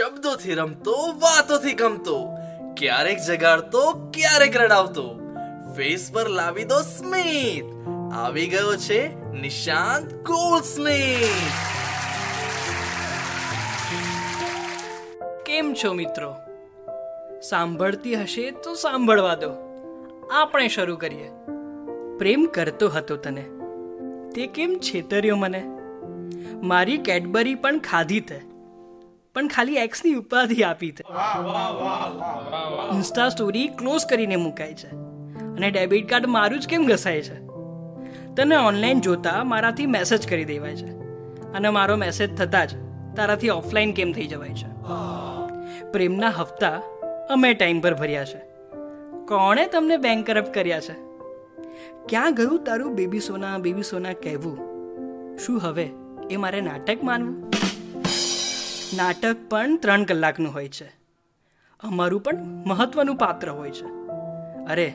શબ્દોથી રમતો, વાતોથી ગમતો, ક્યારેક જગાડતો, ક્યારેક રડાવતો ફેસ પર લાવી દો સ્મિત. આવી ગયો છે નિશાંત ગોલ્ડ સ્મિત. કેમ છો મિત્રો? સાંભળતી હશે તો સાંભળવા દો. આપણે શરૂ કરીએ. પ્રેમ કરતો હતો તને. તે કેમ છેતર્યો મને? મારી કેડબરી પણ ખાધી તે. પણ ખાલી એક્સની ઉપાધિ આપી છે. ઇન્સ્ટા સ્ટોરી ક્લોઝ કરીને મુકાય છે. અને ડેબિટ કાર્ડ મારું જ કેમ ઘસાય છે? તને ઓનલાઈન જોતા મારાથી મેસેજ કરી દેવાય છે. અને મારો મેસેજ થતાં જ તારાથી ઓફલાઈન કેમ થઈ જવાય છે? પ્રેમના હપ્તા અમે ટાઈમ પર ભર્યા છે. કોણે તમને બેંક કર્યા છે? ક્યાં ગયું તારું બેબી સોના બેબી સોના કહેવું? શું હવે એ મારે નાટક માનવું? નાટક પણ ત્રણ કલાકનું હોય છે. અમારું પણ મહત્વનું પાત્ર હોય છે. અરે,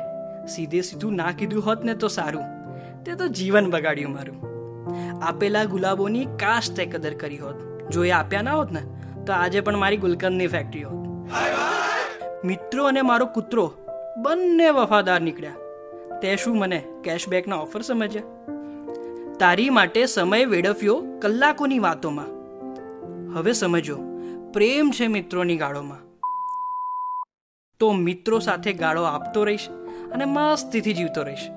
સીધે સીધું ના કીધું હોત ને તો સારું. તે તો જીવન બગાડ્યું મારું. આપેલા ગુલાબોની કાશ કદર કરી હોત. જો એ આપ્યા ના હોત ને, તો આજે પણ મારી ગુલકંદની ફેક્ટરી હોત. મિત્રો અને મારો કૂતરો બંને વફાદાર નીકળ્યા. તે શું મને કેશબેકના ઓફર સમજ્યા તારી માટે સમય વેડફ્યો કલાકોની વાતોમાં. હવે સમજો, પ્રેમ છે મિત્રોની ગાળોમાં. તો મિત્રો સાથે ગાળો આપતો રહીશ અને મસ્તીથી જીવતો રહીશ.